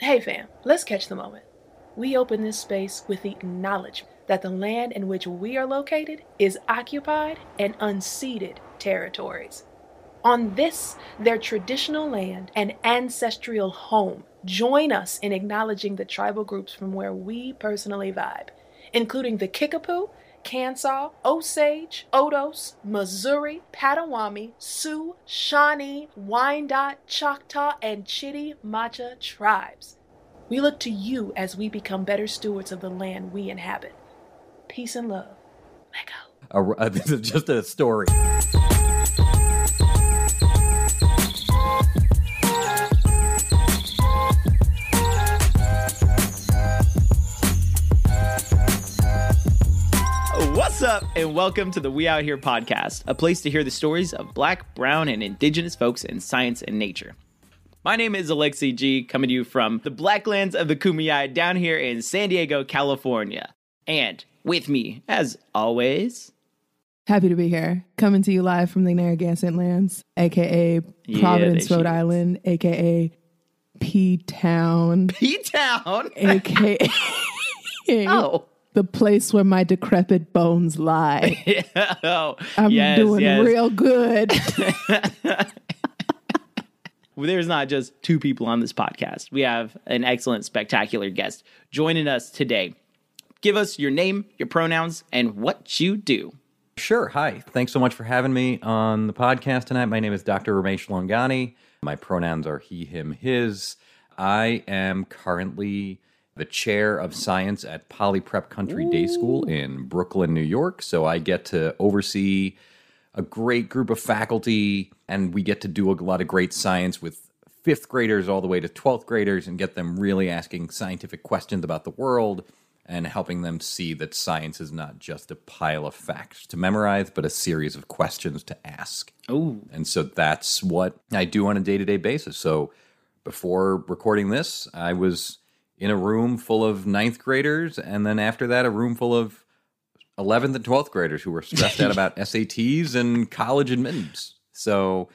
Hey fam, let's catch the moment. We open this space with the acknowledgement that the land in which we are located is occupied and unceded territories. On this, their traditional land and ancestral home, join us in acknowledging the tribal groups from where we personally vibe, including the Kickapoo, Kansas, Osage, Otoes, Missouri, Potawatomi, Sioux, Shawnee, Wyandot, Choctaw, and Chitimacha tribes. We look to you as we become better stewards of the land we inhabit. Peace and love. Let go. A, this is just a story. What's up, and welcome to the We Out Here podcast, a place to hear the stories of black, brown, and indigenous folks in science and nature. My name is Alexi G, coming to you from the Blacklands of the Kumeyaay down here in San Diego, California. And with me, as always, Happy to be here. Coming to you live from the Narragansett lands, aka Providence, she Rhode is. Island, aka P Town, P Town. aka Oh. The place where my decrepit bones lie. oh, I'm yes, doing yes. real good. There's not just two people on this podcast. We have an excellent, spectacular guest joining us today. Give us your name, your pronouns, and what you do. Sure. Hi. Thanks so much for having me on the podcast tonight. My name is Dr. Ramesh Laungani. My pronouns are he, him, his. I am currently the chair of science at Poly Prep Country Day School in Brooklyn, New York. So I get to oversee a great group of faculty, and we get to do a lot of great science with fifth graders all the way to 12th graders and get them really asking scientific questions about the world and helping them see that science is not just a pile of facts to memorize, but a series of questions to ask. Oh, And so that's what I do on a day to day basis. So before recording this, I was in a room full of ninth graders, and then after that, a room full of 11th and 12th graders who were stressed out about SATs and college admittance. So,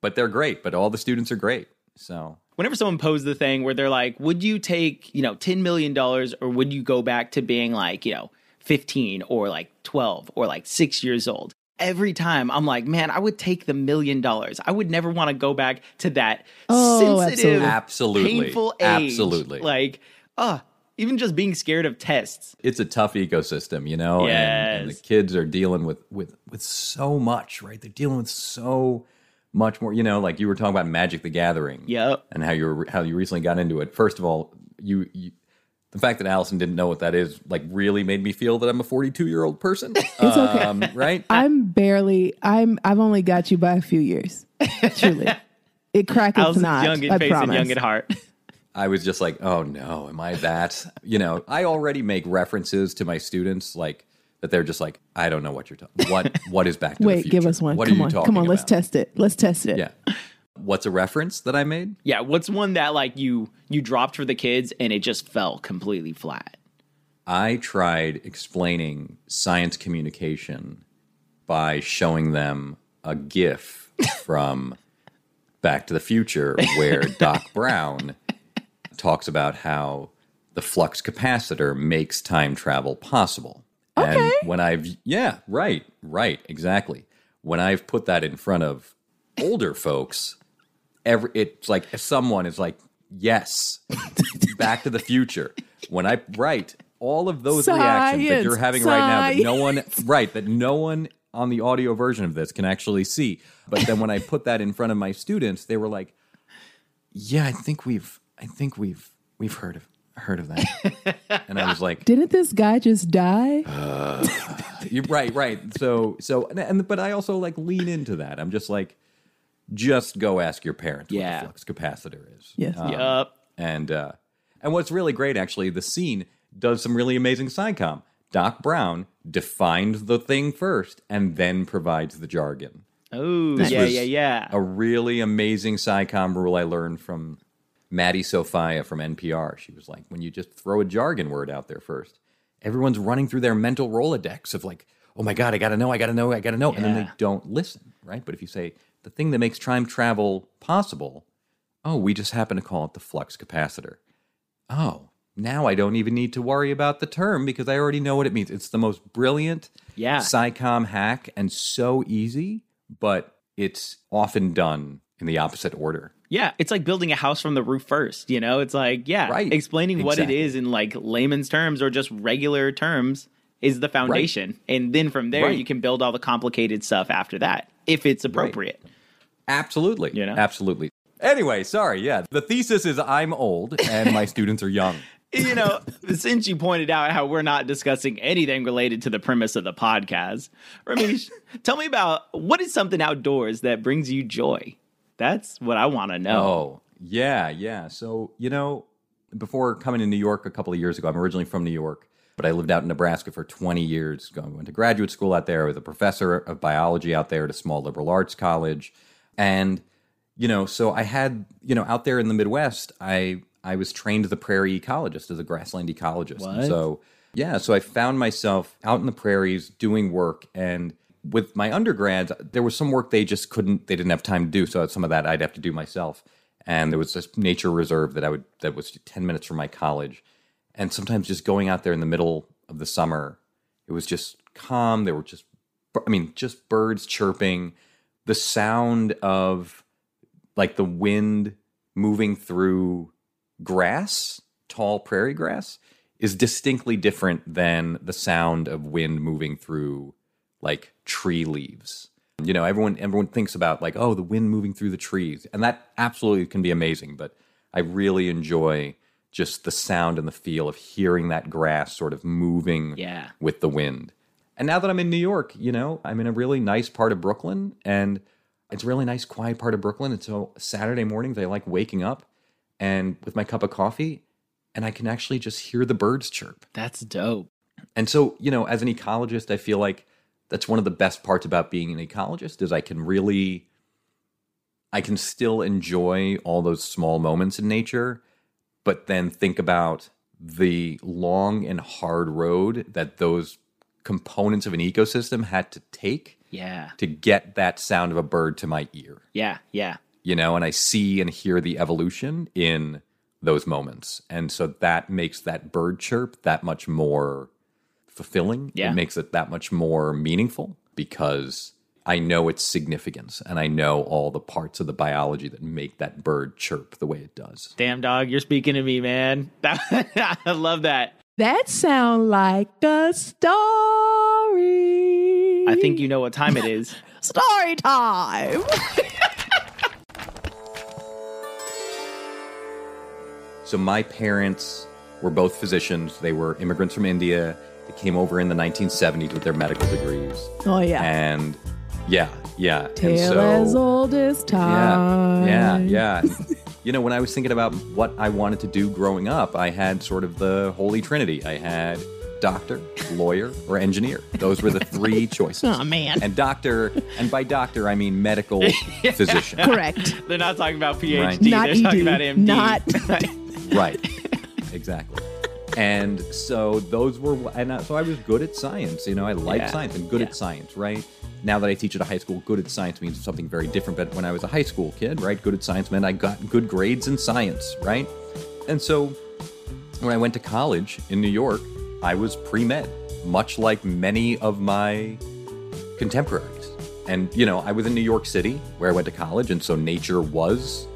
but they're great, but all the students are great. So, whenever someone posed the thing where they're like, would you take, you know, $10 million or would you go back to being like, you know, 15 or like 12 or like six years old? Every time I'm like, man, I would take the million dollars. I would never want to go back to that Oh, sensitive, Absolutely. painful age. Absolutely. Like, uh, even just being scared of tests. it's a tough ecosystem, you know, and, and the kids are dealing with with with so much, right? They're dealing with so much more, you know, like you were talking about Magic the Gathering, Yep. and how you were how you recently got into it. First of all, you, you the fact that Allison didn't know what that is like really made me feel that I'm a 42 year old person. It's okay. um, right? I'm barely. I'm. I've only got you by a few years. Truly, it cracketh Allison's not. young in I face and promise. young at heart. I was just like, oh no, am I that? You know, I already make references to my students like that. They're just like, I don't know what you're talking. What what is back to the Wait, future? give us one. What come are you on, talking come on. Let's about? test it. Let's test it. Yeah. What's a reference that I made? yeah, what's one that like you you dropped for the kids and it just fell completely flat? I tried explaining science communication by showing them a GIF from Back to the Future where Doc Brown talks about how the flux capacitor makes time travel possible. Okay. And when I've, yeah, right, right, exactly. When I've put that in front of older folks, every it's like someone is like, yes, Back to the Future. When I write all of those reactions that you're Science, having right now, that no one, right, that no one on the audio version of this can actually see. But then when I put that in front of my students, they were like, yeah, I think we've, I think we've, we've heard of, heard of that. and I was like, Didn't this guy just die? you're right, right. So, so, and, and but I also like lean into that. I'm just like, just go ask your parents Yeah. what the flux capacitor is. Yes. Um, Yup. And uh, and what's really great, actually, the scene does some really amazing SciComm. Doc Brown defines the thing first and then provides the jargon. Oh, This yeah, yeah, yeah. A really amazing SciComm rule I learned from Maddie Sofia from NPR. She was like, when you just throw a jargon word out there first, everyone's running through their mental Rolodex of like, oh my God, I gotta know, I gotta know, I gotta know. And then they don't listen, right? But if you say, the thing that makes time travel possible, oh, we just happen to call it the flux capacitor. oh, now I don't even need to worry about the term because I already know what it means. It's the most brilliant Yeah. SciComm hack and so easy, but it's often done in the opposite order. Yeah, it's like building a house from the roof first, you know? It's like, yeah, Right. explaining what it is in like layman's terms or just regular terms is the foundation. And then from there Right. you can build all the complicated stuff after that if it's appropriate. Absolutely. You know? Absolutely. Anyway, sorry. Yeah. The thesis is I'm old and my students are young. you know, since you pointed out how we're not discussing anything related to the premise of the podcast, Ramesh, tell me about what is something outdoors that brings you joy? That's what I want to know. Oh, yeah, yeah. So, you know, before coming to New York a couple of years ago, I'm originally from New York, but I lived out in Nebraska for 20 years. I went to graduate school out there. I was a professor of biology out there at a small liberal arts college. And, you know, so I had, you know, out there in the Midwest, I I was trained as a prairie ecologist, as a grassland ecologist. So, yeah, so I found myself out in the prairies doing work and with my undergrads, there was some work they just couldn't, they didn't have time to do. So some of that I'd have to do myself. And there was this nature reserve that I would, that was 10 minutes from my college. And sometimes just going out there in the middle of the summer, it was just calm. There were just, I mean, just birds chirping, the sound of like the wind moving through grass, tall prairie grass, is distinctly different than the sound of wind moving through like tree leaves. You know, everyone everyone thinks about like, oh, the wind moving through the trees, and that absolutely can be amazing. But I really enjoy just the sound and the feel of hearing that grass sort of moving Yeah. with the wind. And now that I'm in New York, you know, I'm in a really nice part of Brooklyn, and it's a really nice, quiet part of Brooklyn. And so Saturday mornings, I like waking up and with my cup of coffee, and I can actually just hear the birds chirp. That's dope. And so, you know, as an ecologist, I feel like that's one of the best parts about being an ecologist is I can really I can still enjoy all those small moments in nature, but then think about the long and hard road that those components of an ecosystem had to take Yeah. to get that sound of a bird to my ear. Yeah. Yeah. You know, and I see and hear the evolution in those moments. And so that makes that bird chirp that much more fulfilling. Yeah. It makes it that much more meaningful because I know its significance and I know all the parts of the biology that make that bird chirp the way it does. Damn dog, you're speaking to me, man. I love that. That sound like a story. I think you know what time it is. story time. So my parents were both physicians. They were immigrants from India. They came over in the 1970s with their medical degrees. Oh yeah. And yeah, yeah. and Tale so, as old as time. Yeah, yeah, yeah. You know, when I was thinking about what I wanted to do growing up, I had sort of the holy trinity. I had doctor, lawyer, or engineer. Those were the three choices. Oh man. And doctor, and by doctor, I mean medical physician. Correct. They're not talking about PhD. Right. Not They're talking about MD. Not- right exactly and so those were and so i was good at science you know i like Yeah. science and good Yeah. at science right now that i teach at a high school good at science means something very different but when i was a high school kid right good at science meant i got good grades in science right and so when i went to college in new york i was pre-med much like many of my contemporaries. And, you know, I was in New York City where I went to college, and so nature was.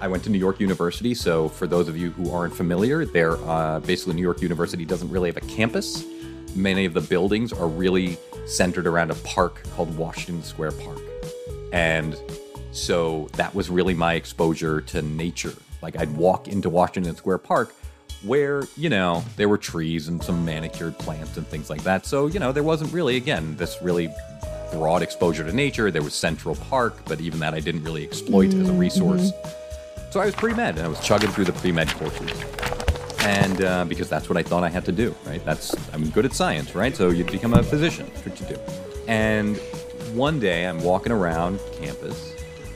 I went to New York University, so for those of you who aren't familiar, there uh, basically New York University doesn't really have a campus. Many of the buildings are really centered around a park called Washington Square Park. And so that was really my exposure to nature. Like I'd walk into Washington Square Park where, you know, there were trees and some manicured plants and things like that. So, you know, there wasn't really, again, this really broad exposure to nature. There was Central Park, but even that I didn't really exploit as a mm-hmm. resource. So I was pre med and I was chugging through the pre med courses. And uh, because that's what I thought I had to do, right? That's I'm good at science, right? So you become a physician. That's what you do. And one day I'm walking around campus,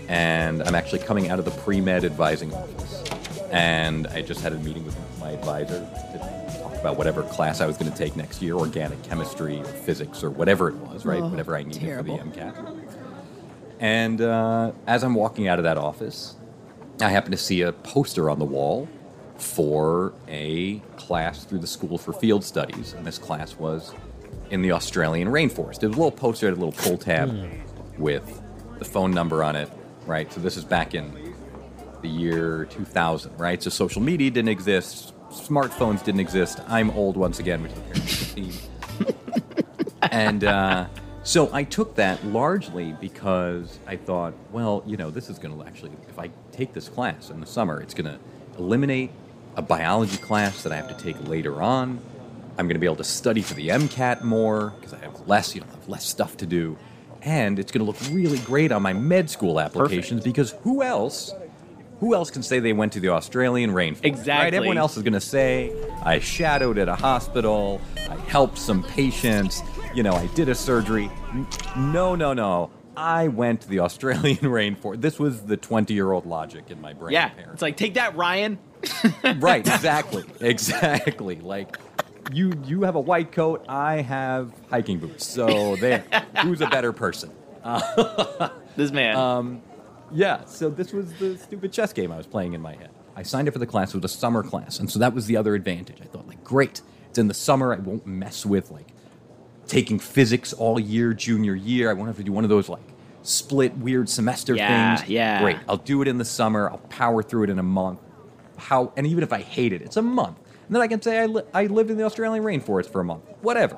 and I'm actually coming out of the pre med advising office, and I just had a meeting with my advisor to talk about whatever class I was going to take next year, organic chemistry or physics or whatever it was, right? Oh, whatever I needed terrible. for the MCAT. And uh, as I'm walking out of that office, I happen to see a poster on the wall for a class through the School for Field Studies. And this class was in the Australian rainforest. It was a little poster, had a little pull tab with the phone number on it, right? So this is back in the year 2000, right? So social media didn't exist, smartphones didn't exist. I'm old once again, which is the theme. and uh, so I took that largely because I thought, well, you know, this is going to actually, if I take this class in the summer, it's going to eliminate a biology class that I have to take later on. I'm going to be able to study for the MCAT more because I have less, you know, have less stuff to do. And it's going to look really great on my med school applications because who else who else can say they went to the Australian rainforest? Right? Exactly. Everyone else is going to say, I shadowed at a hospital, I helped some patients, you know, I did a surgery. No, no, no. I went to the Australian rainforest. This was the 20 year old logic in my brain. Yeah, apparently. it's like take that, Ryan. Right, exactly. Exactly. Like, you you have a white coat, I have hiking boots. So there. Who's a better person? This man. Um, yeah, so this was the stupid chess game I was playing in my head. I signed up for the class. It was a summer class, and so that was the other advantage. I thought, like, great, it's in the summer. I won't mess with like taking physics all year, junior year. I won't have to do one of those like split weird semester Yeah, things. yeah. Great, I'll do it in the summer. I'll power through it in a month. How? And even if I hate it, it's a month, and then I can say I li- I lived in the Australian rainforest for a month. Whatever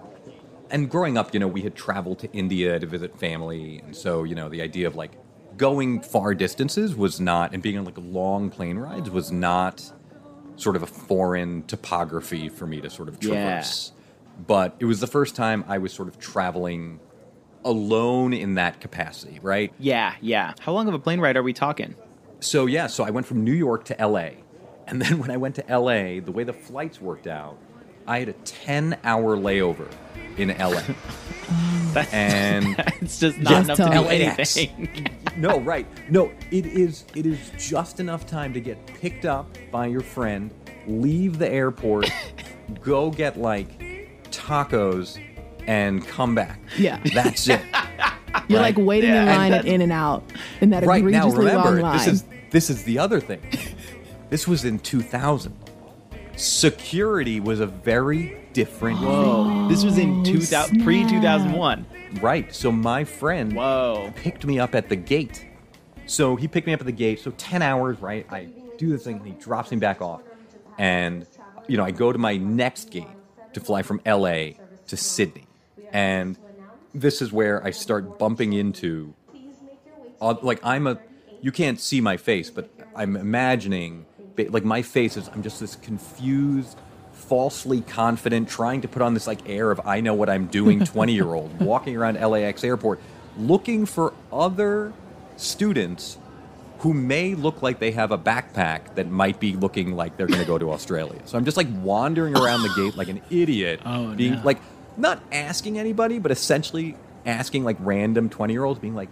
and growing up, you know, we had traveled to India to visit family, and so you know, the idea of like going far distances was not, and being on like long plane rides was not sort of a foreign topography for me to sort of Yeah. traverse. But it was the first time I was sort of traveling alone in that capacity, right? yeah, yeah. How long of a plane ride are we talking? So yeah, so I went from New York to LA. And then when I went to LA, the way the flights worked out, I had a 10-hour layover in LA. That's, And- it's just not enough to do anything. no, right. No, it is it is just enough time to get picked up by your friend, leave the airport, go get like tacos and come back. Yeah. That's it. You're Right. like waiting in Yeah. line at In and Out in that right now egregiously long remember line. this is this is the other thing. This was in 2000. Security was a very different Whoa. This was in Oh, 2000, pre 2001. Right. So my friend Whoa. picked me up at the gate. So he picked me up at the gate. So 10 hours, right? I do this thing and he drops me back off. And, you know, I go to my next gate to fly from LA to Sydney. And this is where I start bumping into, uh, like, I'm a, you can't see my face, but I'm imagining, ba- like, my face is, I'm just this confused, falsely confident, trying to put on this, like, air of I know what I'm doing 20 year old, walking around LAX airport, looking for other students who may look like they have a backpack that might be looking like they're going to go to Australia. So I'm just like wandering around the gate like an idiot, Oh, being no. like not asking anybody, but essentially asking like random 20 year olds, being like,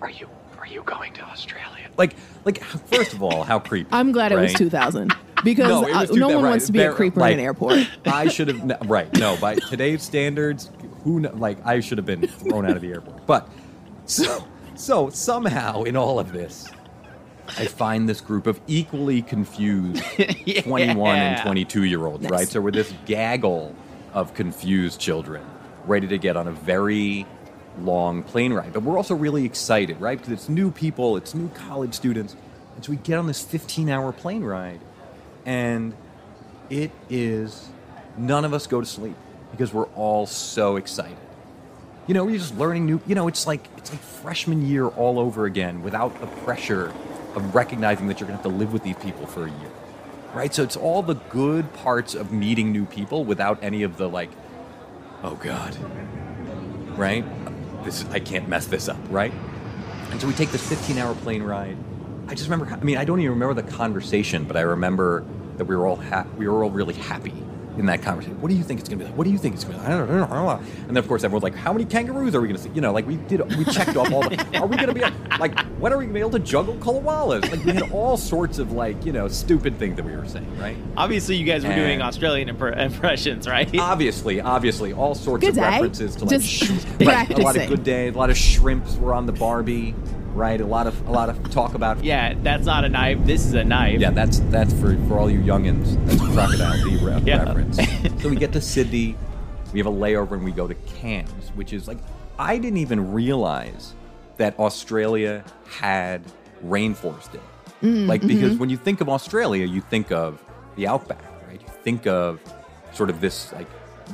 "Are you are you going to Australia?" Like like first of all, how creepy. I'm glad it was 2000 because No, was no one right, wants to be a creeper like- in an airport. I should have right. No, by today's standards, who kn- like I should have been thrown out of the airport. But so so somehow in all of this, I find this group of equally confused 21 and 22 year olds, Nice. right? So we're this gaggle of confused children ready to get on a very long plane ride. But we're also really excited, right? Because it's new people, it's new college students. And so we get on this 15 hour plane ride, and it is none of us go to sleep because we're all so excited. You know, we're just learning new. You know, it's like it's like freshman year all over again, without the pressure of recognizing that you're gonna have to live with these people for a year, right? So it's all the good parts of meeting new people without any of the like, oh god, right? This I can't mess this up, right? And so we take this 15 hour plane ride. I just remember, I mean, I don't even remember the conversation, but I remember that we were all ha- we were all really happy in that conversation. What do you think it's going to be like? What do you think it's going to be like? I don't know. I don't know. And then, of course, everyone's like, how many kangaroos are we going to see? You know, like we did, we checked off all the, are we going to be, like, when are we going to be able to juggle koalas? Like, we had all sorts of, like, you know, stupid things that we were saying, right? Obviously, you guys were doing Australian impr- impressions, right? Obviously, obviously, all sorts Good of day. references to like Just sh- right, a lot of good day, a lot of shrimps were on the Barbie, right? A lot of a lot of talk about Yeah, that's not a knife. This is a knife. yeah, that's that's for for all you youngins. That's a crocodile D re- Yeah. reference. so we get to Sydney, we have a layover, and we go to Cairns, which is like I didn't even realize that Australia had rainforest in it. Mm, like mm-hmm. because when you think of Australia, you think of the outback, right? You think of sort of this like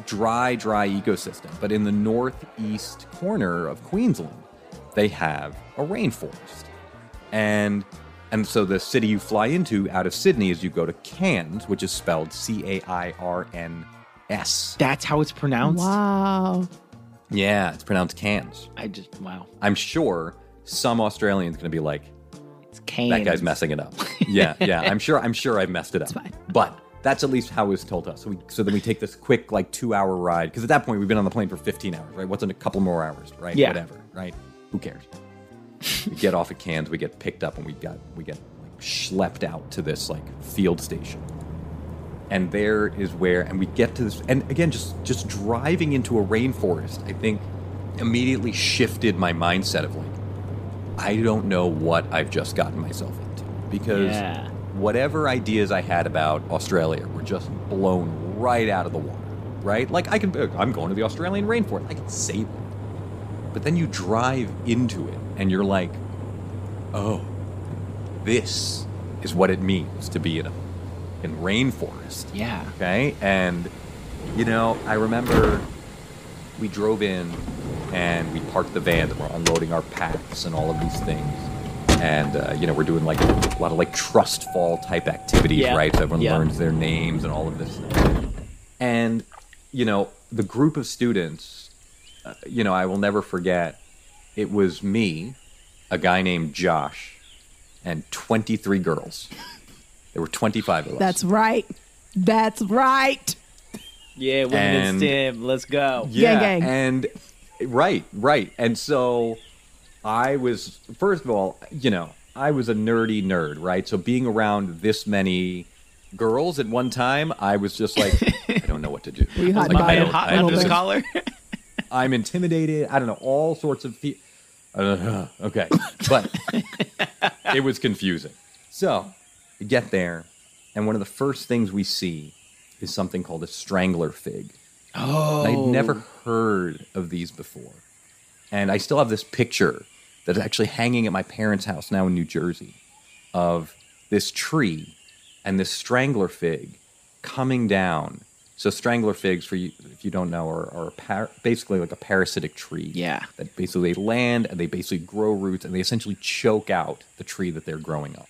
dry, dry ecosystem. But in the northeast corner of Queensland, they have a rainforest and and so the city you fly into out of Sydney is you go to Cairns, which is spelled C A I R N S. That's how it's pronounced. Wow. Yeah, it's pronounced Cairns. I just wow. I'm sure some Australian's going to be like, It's Cain. "That guy's messing it up." yeah, yeah. I'm sure. I'm sure I've messed it up. fine. But that's at least how it was told to us. So we so then we take this quick like two hour ride because at that point we've been on the plane for 15 hours, right? What's in a couple more hours, right? Yeah. Whatever, right? Who cares? we get off at Cairns, we get picked up, and we got we get like schlepped out to this like field station. And there is where, and we get to this, and again, just just driving into a rainforest, I think immediately shifted my mindset of like, I don't know what I've just gotten myself into because Yeah. whatever ideas I had about Australia were just blown right out of the water, right? Like I can, I'm going to the Australian rainforest, I can say that, but then you drive into it and you're like, oh, this is what it means to be in a in rainforest. Yeah. Okay. And, you know, I remember we drove in and we parked the van and we're unloading our packs and all of these things. And, uh, you know, we're doing like a lot of like trust fall type activities, Yeah. right? So everyone Yeah. learns their names and all of this stuff. And, you know, the group of students, uh, you know, I will never forget, it was me, a guy named Josh, and 23 girls. There were 25 of us. That's right. That's right. Yeah, women And- in STEM. Let's go. Yeah, gang. and right, right, and so I was first of all, you know, I was a nerdy nerd, right? So being around this many girls at one time, I was just like, I don't know what to do. Were you hot Like, My I man button? don't- hot I under just- the collar. I'm intimidated. I don't know all sorts of. Fe- uh, okay, but it was confusing. So we get there, and one of the first things we see is something called a strangler fig. oh. I'd never heard of these before. And I still have this picture that's actually hanging at my parents' house now in New Jersey of this tree and this strangler fig coming down. So strangler figs, for you, if you don't know, are, are par- basically like a parasitic tree. Yeah. That basically they land and they basically grow roots and they essentially choke out the tree that they're growing up.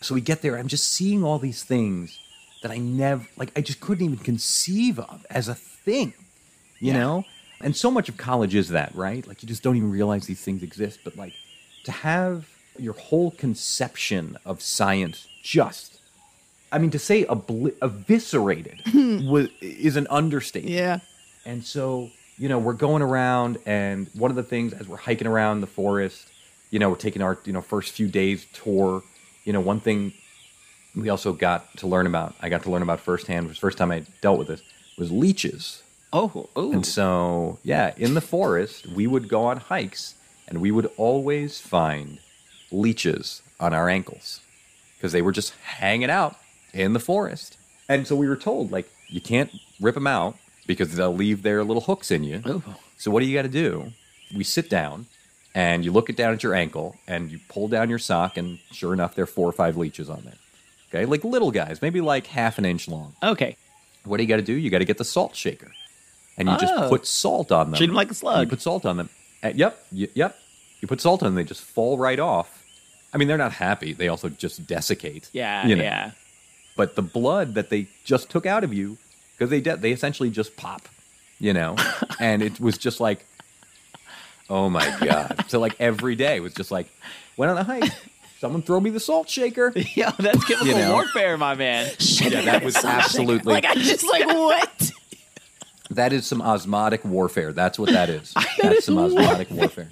So we get there, I'm just seeing all these things that I never, like, I just couldn't even conceive of as a thing, you Yeah. know? And so much of college is that, right? Like, you just don't even realize these things exist. But, like, to have your whole conception of science just, I mean, to say obli- eviscerated hmm. was, is an understatement. Yeah. And so, you know, we're going around, and one of the things as we're hiking around the forest, you know, we're taking our, you know, first few days tour. You know, one thing we also got to learn about, I got to learn about firsthand, was the first time I dealt with this, was leeches. Oh, ooh. And so, yeah, in the forest, we would go on hikes, and we would always find leeches on our ankles because they were just hanging out in the forest. And so we were told, like, you can't rip them out because they'll leave their little hooks in you. Ooh. So what do you got to do? We sit down and you look it down at your ankle and you pull down your sock, and sure enough, there are four or five leeches on there. Okay, like little guys, maybe like half an inch long. okay. What do you got to do? You got to get the salt shaker, and you Oh. just put salt on them. Treat 'em like a slug. You put salt on them. Uh, yep, y- yep. You put salt on them, they just fall right off. I mean, they're not happy. They also just desiccate. Yeah, you know. yeah. But the blood that they just took out of you, because they de- they essentially just pop, you know, and it was just like, oh my god. so like every day was just like, went on a hike. Someone throw me the salt shaker. Yo, that's chemical You know. warfare, my man. Yeah, that was absolutely Like I just like what? That is some osmotic warfare. That's what that is. That's some osmotic warfare.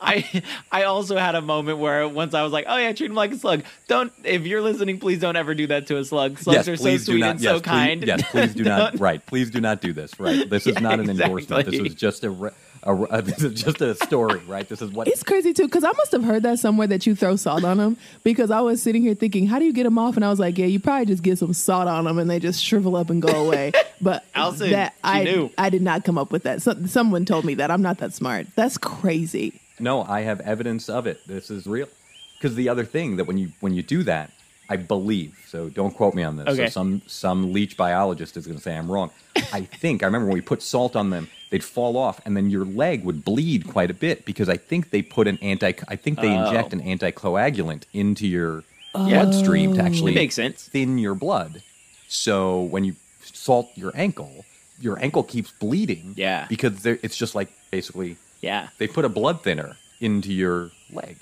I I also had a moment where once I was like, oh yeah, treat him like a slug. Don't if you're listening, please don't ever do that to a slug. Slugs yes, are so please sweet not. and yes, so kind. Yes, please do not. Right, please do not do this. Right, this is Yeah, not an endorsement. This exactly. was just a. Re- a, a, this is just a story, right? This is what It's crazy too, because I must have heard that somewhere that you throw salt on them. Because I was sitting here thinking, how do you get them off? And I was like, yeah, you probably just get some salt on them and they just shrivel up and go away. But Allison, that I knew. I did not come up with that. So, someone told me that. I'm not that smart. That's crazy. No, I have evidence of it. This is real. Because the other thing that when you when you do that, I believe. So don't quote me on this. Okay. So some some leech biologist is going to say I'm wrong. I think I remember when we put salt on them, they'd fall off, and then your leg would bleed quite a bit because I think they put an anti. I think they oh. inject an anticoagulant into your oh. bloodstream to actually It makes sense. thin your blood. So when you salt your ankle, your ankle keeps bleeding. Yeah. Because it's just like basically Yeah. they put a blood thinner into your leg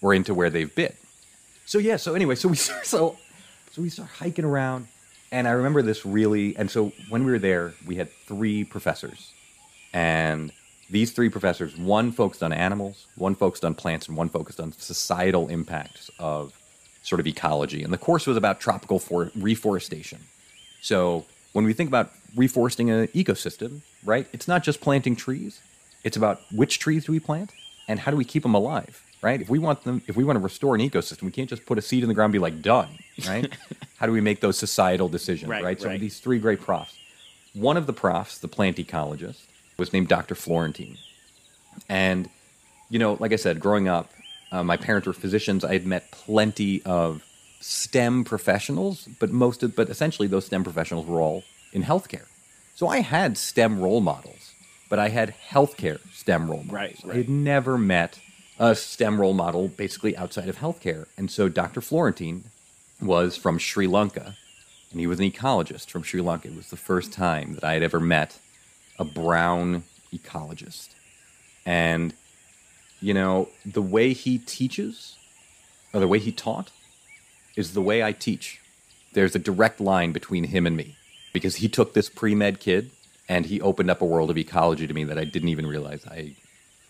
or into where they've bit. So yeah, so anyway, so we so so we start hiking around and I remember this really and so when we were there, we had three professors. And these three professors, one focused on animals, one focused on plants, and one focused on societal impacts of sort of ecology. And the course was about tropical for- reforestation. So when we think about reforesting an ecosystem, right, it's not just planting trees. It's about which trees do we plant and how do we keep them alive, right? If we want them, if we want to restore an ecosystem, we can't just put a seed in the ground and be like done, right? how do we make those societal decisions, Right, right? So right. these three great profs. One of the profs, the plant ecologist, was named Dr. Florentine. And, you know, like I said, growing up, uh, my parents were physicians. I had met plenty of STEM professionals, but most of, but essentially those STEM professionals were all in healthcare. So I had STEM role models, but I had healthcare STEM role models. Right, I right. had never met a STEM role model basically outside of healthcare. And so Dr. Florentine was from Sri Lanka, and he was an ecologist from Sri Lanka. It was the first time that I had ever met a brown ecologist. And, you know, the way he teaches, or the way he taught, is the way I teach. There's a direct line between him and me because he took this pre med kid and he opened up a world of ecology to me that I didn't even realize I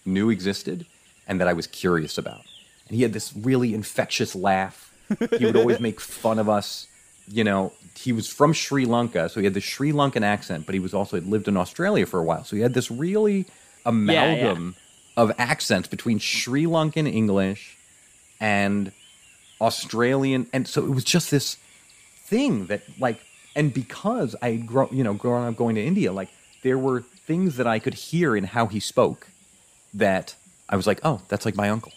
knew existed and that I was curious about. And he had this really infectious laugh. He would always make fun of us. You know, he was from Sri Lanka, so he had the Sri Lankan accent, but he was also had lived in Australia for a while. So he had this really amalgam of accents between Sri Lankan English and Australian, and so it was just this thing that like, and because I had grown, you know, growing up going to India, like there were things that I could hear in how he spoke that I was like, oh, that's like my uncle,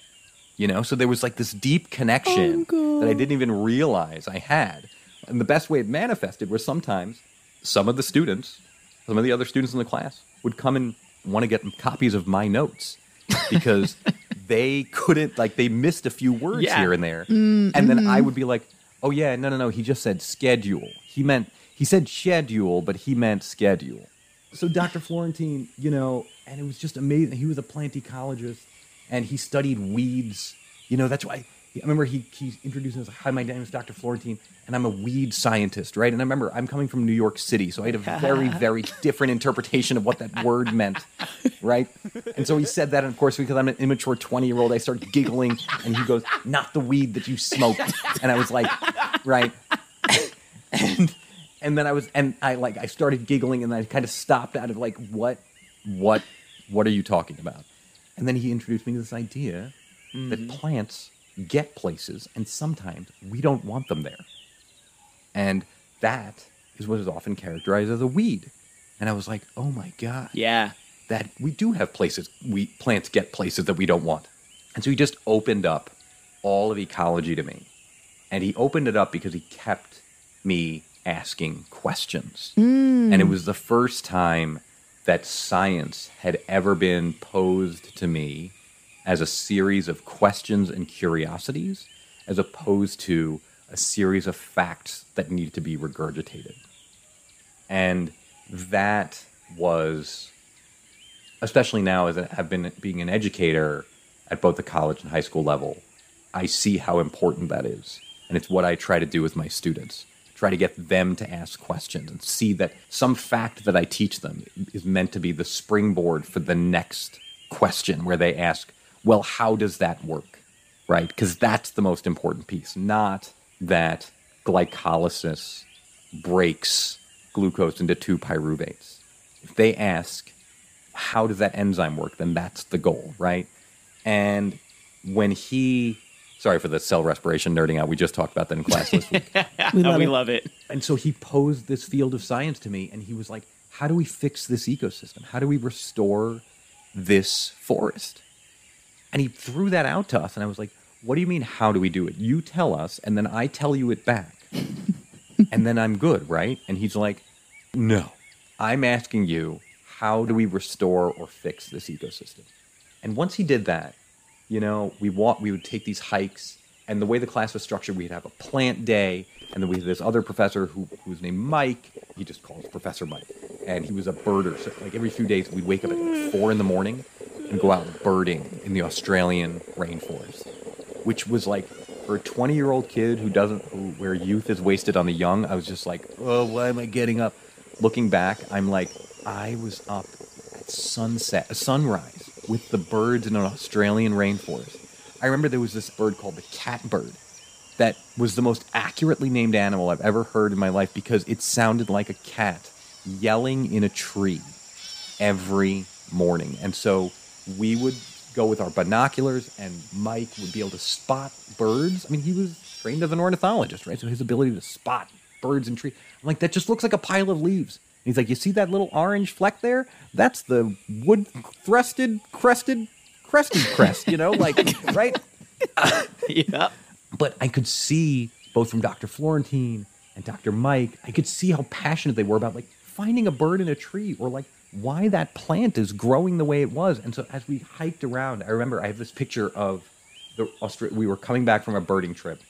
you know. So there was like this deep connection Uncle. that I didn't even realize I had, and the best way it manifested was sometimes some of the students, some of the other students in the class would come and want to get copies of my notes because they couldn't like they missed a few words Yeah. here and there mm, and then i mm-hmm. would be like oh yeah no no no he just said schedule he meant he said schedule but he meant schedule so dr florentine you know and it was just amazing he was a plant ecologist and he studied weeds you know that's why I remember he, he introduced us, hi, my name is Dr. Florentine, and I'm a weed scientist, right? And I remember I'm coming from New York City, so I had a very, very different interpretation of what that word meant, right? And so he said that, and of course, because I'm an immature 20 year old, I start giggling, and he goes, not the weed that you smoke. And I was like, right. And, and then I was, and I like, I started giggling, and I kind of stopped out of like, what, what, what are you talking about? And then he introduced me to this idea that mm-hmm. plants get places, and sometimes we don't want them there. And that is what is often characterized as a weed. And I was like, oh my God, Yeah. that we do have places, we plants get places that we don't want. And so he just opened up all of ecology to me. And he opened it up because he kept me asking questions. Mm. And it was the first time that science had ever been posed to me as a series of questions and curiosities, as opposed to a series of facts that needed to be regurgitated. And that was especially now as I have been being an educator at both the college and high school level, I see how important that is. And it's what I try to do with my students. Try to get them to ask questions and see that some fact that I teach them is meant to be the springboard for the next question where they ask, well, how does that work? Right? Because that's the most important piece, not that glycolysis breaks glucose into two pyruvates. If they ask, how does that enzyme work? Then that's the goal, right? And when he, sorry for the cell respiration nerding out, we just talked about that in class this week. We love we it. love it. and so he posed this field of science to me, and he was like, "How do we fix this ecosystem? How do we restore this forest?" And he threw that out to us, and I was like, "What do you mean? How do we do it? You tell us, and then I tell you it back, and then I'm good, right?" And he's like, "No, I'm asking you, how do we restore or fix this ecosystem?" And once he did that, you know, we walk, we would take these hikes, and the way the class was structured, we'd have a plant day, and then we had this other professor who, who was named Mike. He just calls Professor Mike, and he was a birder. So like every few days, we'd wake up at four in the morning and go out birding in the Australian rainforest, which was like for a 20 year old kid who doesn't, who, where youth is wasted on the young. I was just like, oh, why am I getting up? Looking back, I'm like, I was up at sunset, sunrise with the birds in an Australian rainforest. I remember there was this bird called the catbird that was the most accurately named animal I've ever heard in my life because it sounded like a cat yelling in a tree every morning. And so we would go with our binoculars, and Mike would be able to spot birds. I mean, he was trained as an ornithologist, right? So his ability to spot birds in trees. I'm like, that just looks like a pile of leaves. He's like, you see that little orange fleck there? That's the wood thrested, crested, crested crest, you know, like, right? yeah. but I could see both from Dr. Florentine and Dr. Mike, I could see how passionate they were about like finding a bird in a tree or like why that plant is growing the way it was. And so as we hiked around, I remember I have this picture of the Austra- we were coming back from a birding trip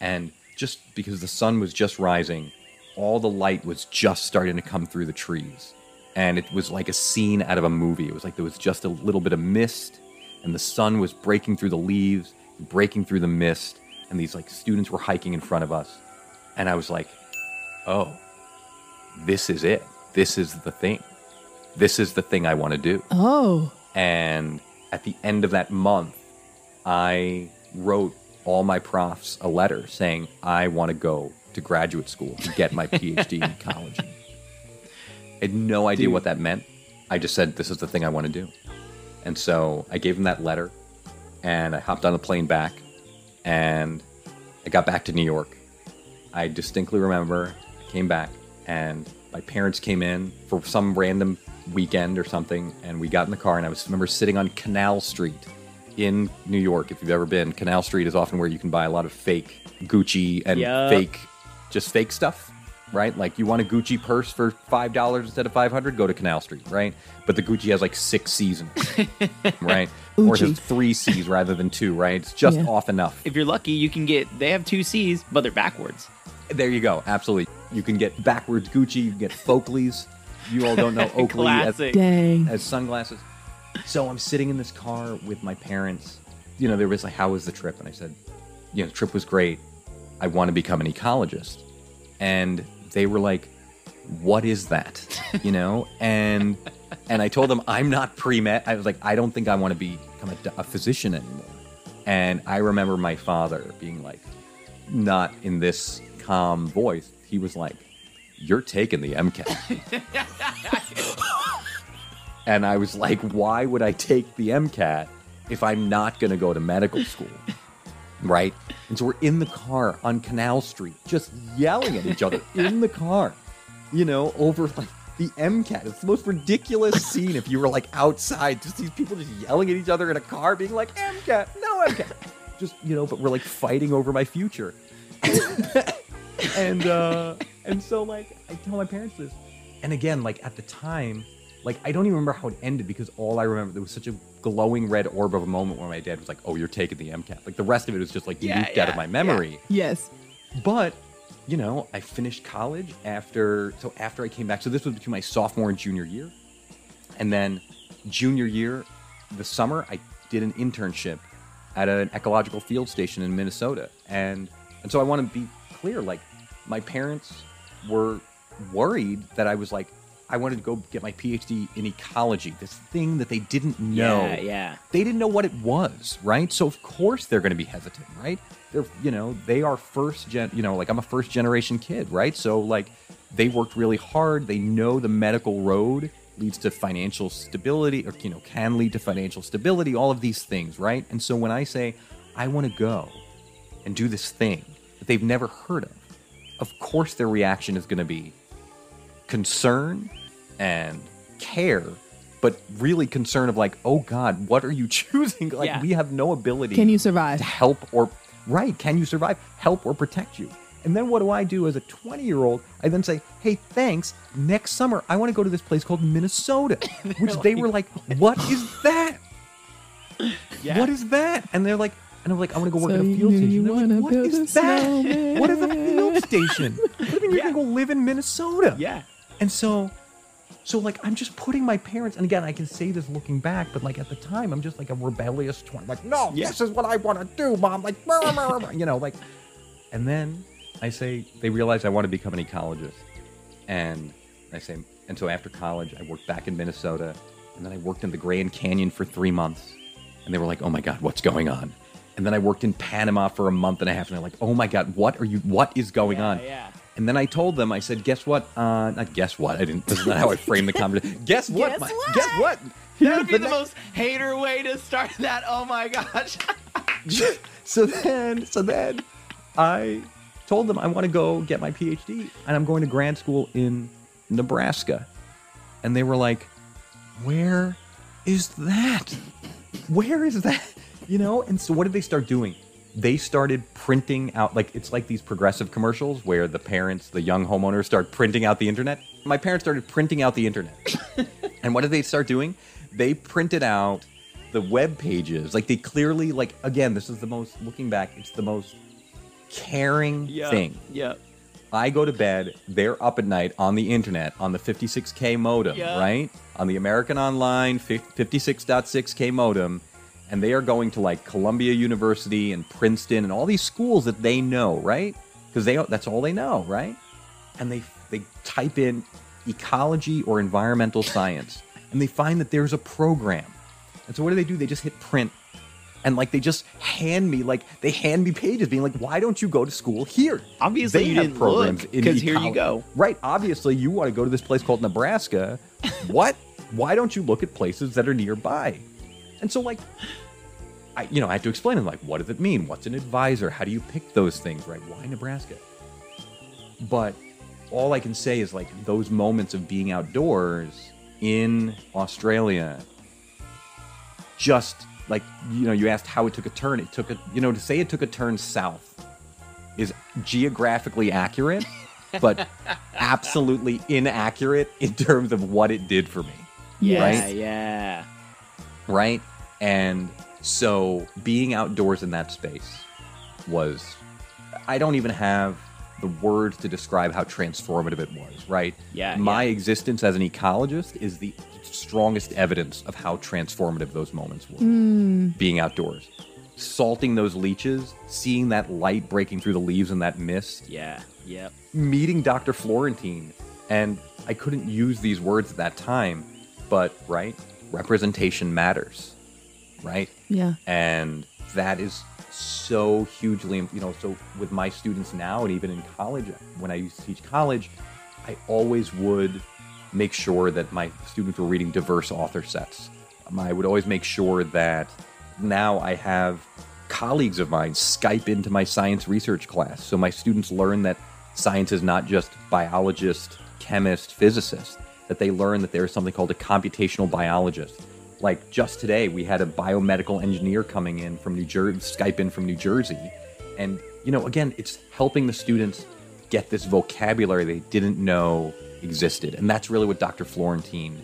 and just because the sun was just rising, all the light was just starting to come through the trees. And it was like a scene out of a movie. It was like there was just a little bit of mist and the sun was breaking through the leaves, breaking through the mist, and these like students were hiking in front of us. And I was like, "Oh, this is it. This is the thing. This is the thing I want to do." Oh, And at the end of that month, I wrote all my profs a letter saying, I want to go to graduate school to get my PhD in ecology. I had no idea Dude. what that meant. I just said, This is the thing I want to do. And so I gave him that letter and I hopped on a plane back and I got back to New York. I distinctly remember I came back and my parents came in for some random weekend or something and we got in the car and I was remember sitting on Canal Street in New York if you've ever been Canal Street is often where you can buy a lot of fake Gucci and Yup. fake just fake stuff right like you want a Gucci purse for five dollars instead of 500 go to Canal Street right but the Gucci has like six seasons, in it right or it has three C's rather than two right it's just Yeah. off enough If you're lucky, you can get. They have two C's, but they're backwards. there you go. Absolutely. You can get backwards Gucci. You can get Folkleys. You all don't know Oakley as, Classic. dang. as sunglasses. So I'm sitting in this car with my parents. You know, there was like, how was the trip? And I said, you know, the trip was great. I want to become an ecologist. And they were like, what is that? You know? And and I told them I'm not pre-med. I was like, I don't think I want to become a, a physician anymore. And I remember my father being like, not in this calm voice. He was like, "You're taking the MCAT." and I was like, "Why would I take the MCAT if I'm not going to go to medical school?" Right? And so we're in the car on Canal Street, just yelling at each other in the car, you know, over like the MCAT. It's the most ridiculous scene if you were like outside, just these people just yelling at each other in a car, being like, MCAT, no MCAT. Just, you know, but we're like fighting over my future. and uh and so like I tell my parents this. And again, like at the time, like I don't even remember how it ended because all I remember there was such a glowing red orb of a moment where my dad was like, "Oh, you're taking the MCAT." Like the rest of it was just like Yeah, leaked out of my memory. Yes. But you know, I finished college after. So after I came back, so this was between my sophomore and junior year, and then junior year, the summer, I did an internship at an ecological field station in Minnesota, and and so I want to be clear, like my parents were worried that I was like. I wanted to go get my PhD in ecology, this thing that they didn't know Yeah, yeah. they didn't know what it was, right? So of course they're going to be hesitant, right? They're, you know, they are first gen, you know, like I'm a first generation kid, right? So like they worked really hard. They know the medical road leads to financial stability or you know can lead to financial stability all of these things right and so when i say i want to go and do this thing that they've never heard of of course their reaction is going to be concern and care but really concern of like oh god what are you choosing like Yeah. we have no ability Can you survive? to help or right can you survive help or protect you and then what do i do as a 20 year old i then say hey thanks next summer i want to go to this place called minnesota which they were like what is that Yeah. what is that and they're like and i'm like i want to go work So at a you field knew station you They're like, wanna what build is a that snowman. what is a field station what do you mean you're Yeah. gonna go live in minnesota Yeah. and so, so like I'm just putting my parents, and again, I can say this looking back, but like at the time, I'm just like a rebellious twin. Like, no, Yeah. this is what I want to do, mom. Like, you know, like, and then I say they realize I want to become an ecologist, and I say, and so after college, I worked back in Minnesota, and then I worked in the Grand Canyon for three months, and they were like, oh my god, what's going on? And then I worked in Panama for a month and a half, and they're like, oh my god, what are you? What is going Yeah, on? yeah. And then I told them, I said, guess what? Uh, not guess what. I didn't, this is not how I framed the conversation. Guess what? Guess my- what? Guess what? That'd be the the next- most hater way to start that. Oh my gosh. so then, so then I told them I want to go get my PhD and I'm going to grad school in Nebraska. And they were like, where is that? Where is that? You know? And so what did they start doing? They started printing out, like, it's like these progressive commercials where the parents, the young homeowners, start printing out the internet. My parents started printing out the internet. and what did they start doing? They printed out the web pages. Like, they clearly, like, again, this is the most, looking back, it's the most caring Yeah. thing. Yeah. I go to bed, they're up at night on the internet on the 56K modem, Yeah. right? On the American Online fif- 56.6K modem. And they are going to like Columbia University and Princeton and all these schools that they know, right? Because they that's all they know, right? And they they type in ecology or environmental science, and they find that there's a program. And so what do they do? They just hit print and like they just hand me like they hand me pages being like why don't you go to school here Obviously They you have didn't programs look, in 'cause here you go. right obviously you want to go to this place called nebraska what why don't you look at places that are nearby and so like i you know i had to explain to them like what does it mean what's an advisor how do you pick those things right why nebraska but all i can say is like those moments of being outdoors in australia just like you know you asked how it took a turn it took a you know to say it took a turn south is geographically accurate but absolutely inaccurate in terms of what it did for me Yeah. Right? Yeah. right and so being outdoors in that space was i don't even have the words to describe how transformative it was right Yeah, my yeah. existence as an ecologist is the strongest evidence of how transformative those moments were hmm. being outdoors salting those leeches seeing that light breaking through the leaves and that mist Yeah. Yep. meeting Dr. Florentine, and I couldn't use these words at that time, but right, representation matters, right? Yeah. And that is so hugely, you know, so with my students now and even in college, when I used to teach college, I always would make sure that my students were reading diverse author sets. Um, I would always make sure that now I have colleagues of mine Skype into my science research class. So my students learn that science is not just biologist, chemist, physicist, that they learn that there is something called a computational biologist. Like just today, we had a biomedical engineer coming in from New Jersey, Skype in from New Jersey. And, you know, again, it's helping the students get this vocabulary they didn't know existed. And that's really what Dr. Florentine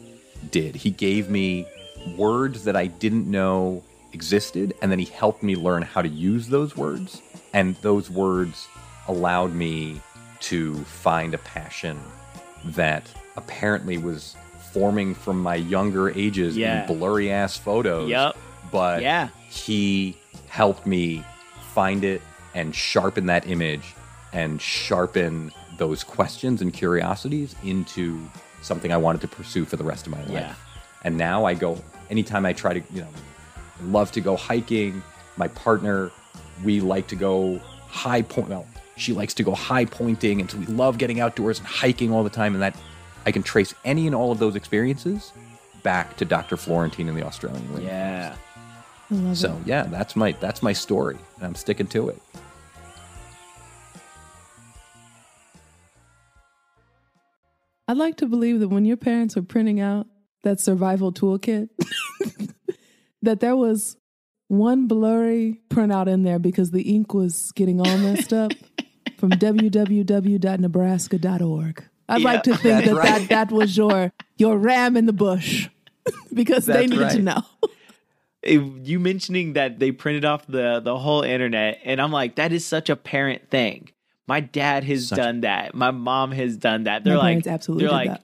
did. He gave me words that I didn't know existed, and then he helped me learn how to use those words. And those words allowed me to find a passion that apparently was forming from my younger ages Yeah. in blurry ass photos. Yup. But Yeah. he helped me find it and sharpen that image and sharpen those questions and curiosities into something I wanted to pursue for the rest of my life. Yeah. And now I go anytime I try to, you know, love to go hiking. My partner, we like to go high point. Well, she likes to go high pointing, and so we love getting outdoors and hiking all the time. And that I can trace any and all of those experiences back to Dr. Florentine and the Australian rainforest. Yeah. So it. yeah, that's my that's my story. and I'm sticking to it. I'd like to believe that when your parents were printing out that survival toolkit, that there was one blurry printout in there because the ink was getting all messed up from www.nebraska.org. I'd like to think that, right. that that was your your ram in the bush because they That's needed to know. If you mentioning that they printed off the the whole internet and i'm like that is such a parent thing my dad has Such- done that my mom has done that they're My like absolutely they're like that.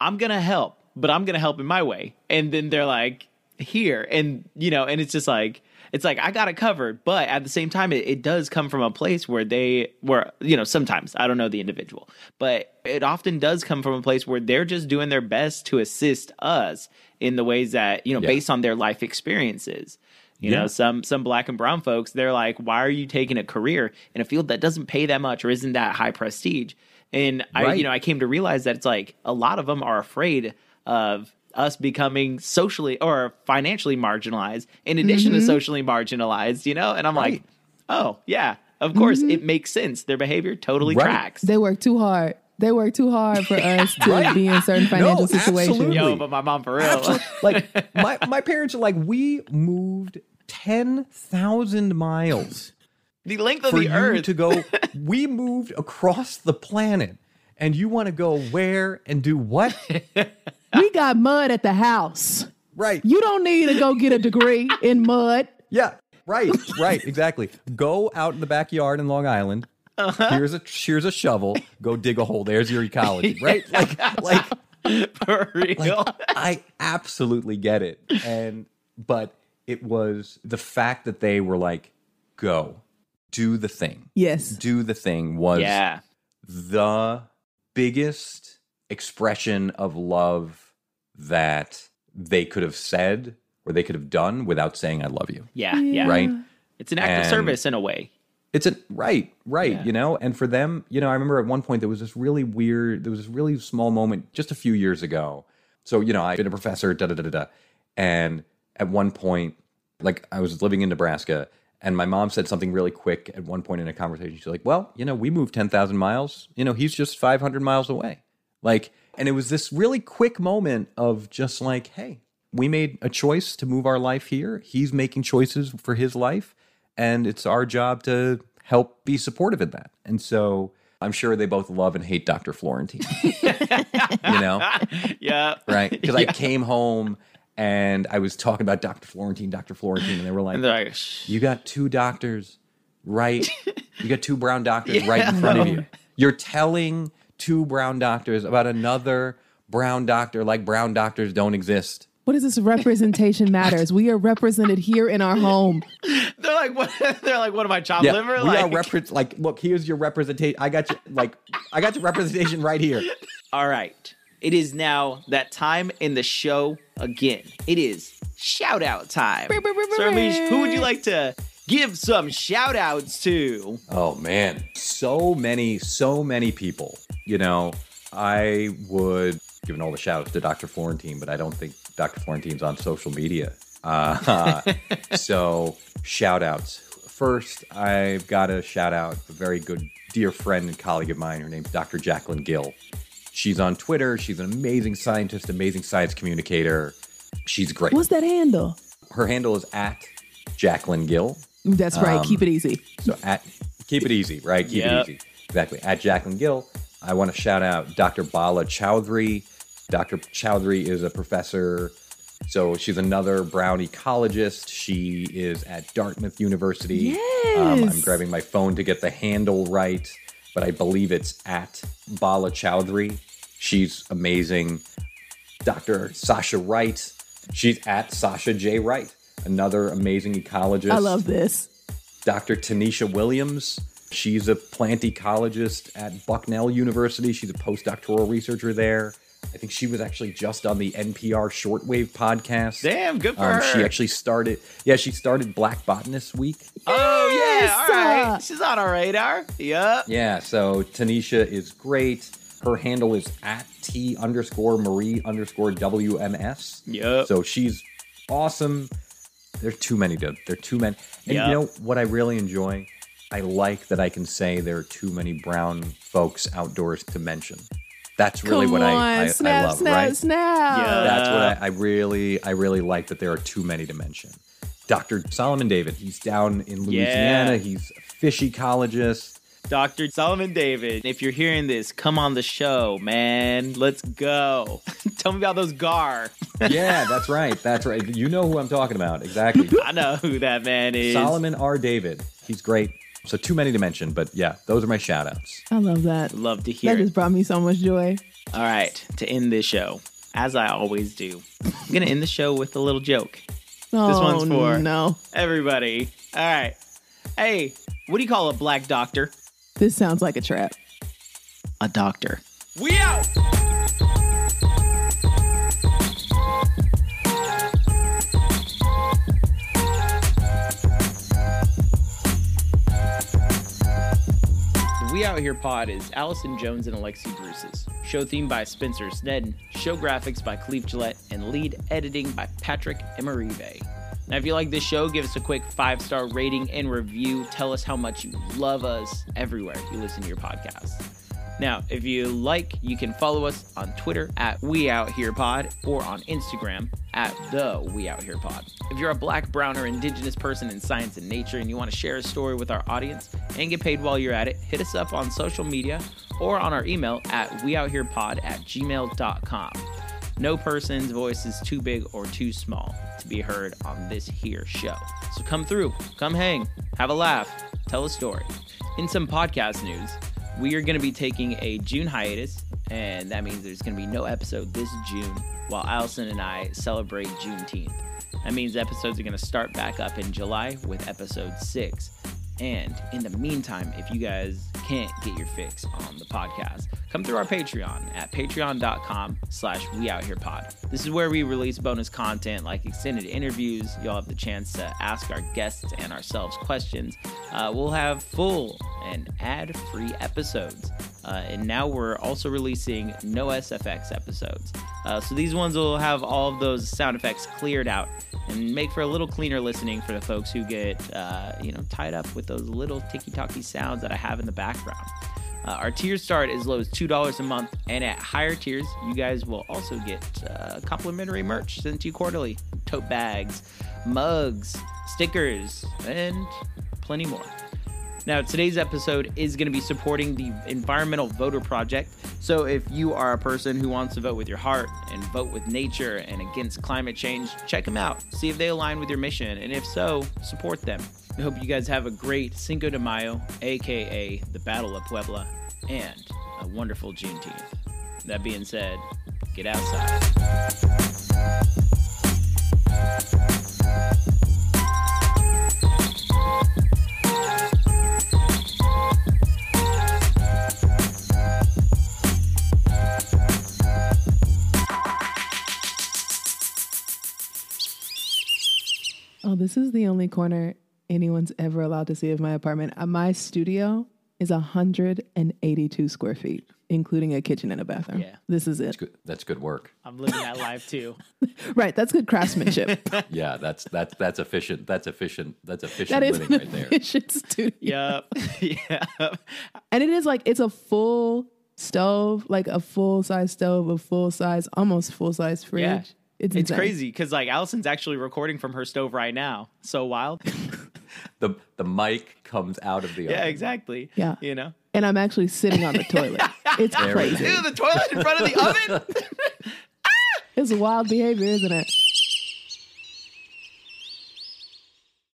i'm gonna help but i'm gonna help in my way and then they're like here and you know and it's just like it's like i got it covered but at the same time it, it does come from a place where they were, you know sometimes i don't know the individual but it often does come from a place where they're just doing their best to assist us in the ways that you know Yeah. based on their life experiences you Yeah. know some some black and brown folks they're like why are you taking a career in a field that doesn't pay that much or isn't that high prestige and i Right. you know i came to realize that it's like a lot of them are afraid of us becoming socially or financially marginalized in addition to mm-hmm. socially marginalized you know and i'm like oh yeah of course mm-hmm. it makes sense their behavior totally Right. tracks They work too hard. They work too hard for us to be in certain financial situations. absolutely. yo but my mom for real Absolutely. like my my parents are like we moved 10,000 miles the length of for the you earth to go we moved across the planet and you want to go where and do what? We got mud at the house. right. You don't need to go get a degree in mud. Yeah, right, right, exactly. Go out in the backyard in Long Island. Uh-huh. Here's a here's a shovel. Go dig a hole. There's your ecology, right? Like, like for real I absolutely get it. And but it was the fact that they were like, go, do the thing. Yes. Do the thing was yeah the biggest expression of love that they could have said or they could have done without saying I love you. yeah yeah Right? it's an act of service in a way It's a right, right, Yeah. you know, and for them, you know, I remember at one point there was this really weird, there was this really small moment just a few years ago. So, you know, I've been a professor, da da da da da. And at one point, like I was living in Nebraska and my mom said something really quick at one point in a conversation. She's like, Well, you know, we moved 10,000 miles. You know, he's just 500 miles away. Like, and it was this really quick moment of just like, Hey, we made a choice to move our life here. He's making choices for his life and it's our job to help be supportive in that. And so I'm sure they both love and hate Dr. Florentine. you know, yeah right? Because I came home and I was talking about Dr. Florentine, Dr. Florentine, and they were like, like "You got two doctors, right? you got two brown doctors right in front of you. You're telling two brown doctors about another brown doctor like brown doctors don't exist." What is this representation matters? We are represented here in our home. they're like what they're like what am i chopped Yeah, liver we like are repre- like, look, here's your representation. I got you, like, I got your representation right here. all right it is now that time in the show again it is shout out time so Ramesh, who would you like to give some shout outs to Oh man, so many, so many people. You know, I would given all the shout outs to Dr. Florentine, but I don't think Dr. Florentine's on social media. Uh, so shout outs. First, I've got to shout out a very good dear friend and colleague of mine. Her name's Dr. Jacqueline Gill. She's on Twitter. She's an amazing scientist, amazing science communicator. She's great. What's that handle? Her handle is at Jacqueline Gill. That's right. Um, Keep it easy. So at keep it easy, right? Keep Yep. it easy. Exactly. At Jacqueline Gill, I want to shout out Dr. Bala Chaudhary. Dr. Chaudhary is a professor. So she's another brown ecologist. She is at Dartmouth University. Um, I'm grabbing my phone to get the handle right, but I believe it's at Bala Chaudhary. She's amazing. Dr. Sasha Wright. She's at Sasha J. Wright, another amazing ecologist. I love this. Dr. Tanisha Williams. She's a plant ecologist at Bucknell University. She's a postdoctoral researcher there. I think she was actually just on the NPR Shortwave podcast. damn good for Um, her she actually started, yeah, she started Black Botanist Week. oh yeah all right uh, she's on our radar yep Yeah, so Tanisha is great. Her handle is at T underscore Marie underscore WMS. Yep. So she's awesome. There's too many to there are too many. And Yep. you know what I really enjoy? I like that I can say there are too many brown folks outdoors to mention. That's really Come what on, I, I, snap, I love, snap, right? snap. Yeah. That's what I, I really, I really like that there are too many to mention. Dr. Solomon David, he's down in Louisiana. Yeah. He's a fish ecologist. Dr. Solomon David, if you're hearing this, come on the show, man. Let's go. Tell me about those gar. Yeah, that's right. That's right. You know who I'm talking about. Exactly. I know who that man is. Solomon R. David. He's great. So too many to mention, but yeah, those are my shout outs. I love that. Love to hear That it. just brought me so much joy. All right, to end this show, as I always do, I'm going to end the show with a little joke. Oh, one's for- no. Everybody. All right. Hey, what do you call a black doctor? This sounds like a trap. A doctor. We out! We Out Here pod is Allison Jones and Alexi Bruce's. Show theme by Spencer Snedden, show graphics by Cleve Gillette, and lead editing by Patrick Emerive. Now, if you like this show, give us a quick five star rating and review. Tell us how much you love us everywhere you listen to your podcast. Now, if you like, you can follow us on Twitter at We Out Here Pod or on Instagram at the We Out Here Pod. If you're a black, brown, or indigenous person in science and nature and you want to share a story with our audience and get paid while you're at it, hit us up on social media or on our email at weoutherepod at gmail.com. No person's voice is too big or too small to be heard on this here show. So come through, come hang, have a laugh, tell a story. In some podcast news, we are going to be taking a June hiatus, and that means there's going to be no episode this June while Allison and I celebrate Juneteenth. That means episodes are going to start back up in July with episode six. And in the meantime, if you guys can't get your fix on the podcast, come through our Patreon at patreon.com slash we out here pod. This is where we release bonus content like extended interviews. You'll have the chance to ask our guests and ourselves questions. Uh, we'll have full and ad-free episodes. Uh, and now we're also releasing no SFX episodes. Uh, so these ones will have all of those sound effects cleared out and make for a little cleaner listening for the folks who get uh, you know tied up with those little ticky-tacky sounds that I have in the background. Uh, our tiers start as low as $2 a month, and at higher tiers, you guys will also get uh, complimentary merch sent to you quarterly tote bags, mugs, stickers, and plenty more. Now, today's episode is going to be supporting the Environmental Voter Project. So, if you are a person who wants to vote with your heart and vote with nature and against climate change, check them out. See if they align with your mission. And if so, support them. I hope you guys have a great Cinco de Mayo, aka the Battle of Puebla, and a wonderful Juneteenth. That being said, get outside. This is the only corner anyone's ever allowed to see of my apartment. Uh, My studio is 182 square feet, including a kitchen and a bathroom. Yeah. This is it. That's Good. That's good work. I'm living that life too. Right. That's good craftsmanship. Yeah, that's that's that's efficient. That's efficient. That's efficient that is living an right there. efficient studio. Yep. yep. And it is like, it's a full stove, like a full size stove, a full size, almost full size fridge. Yeah. It's, It's crazy because like Allison's actually recording from her stove right now. So wild. The the mic comes out of the yeah, oven. exactly. Yeah. You know. And I'm actually sitting on the toilet. It's There we crazy. Ew, the toilet in front of the oven. It's wild behavior, isn't it?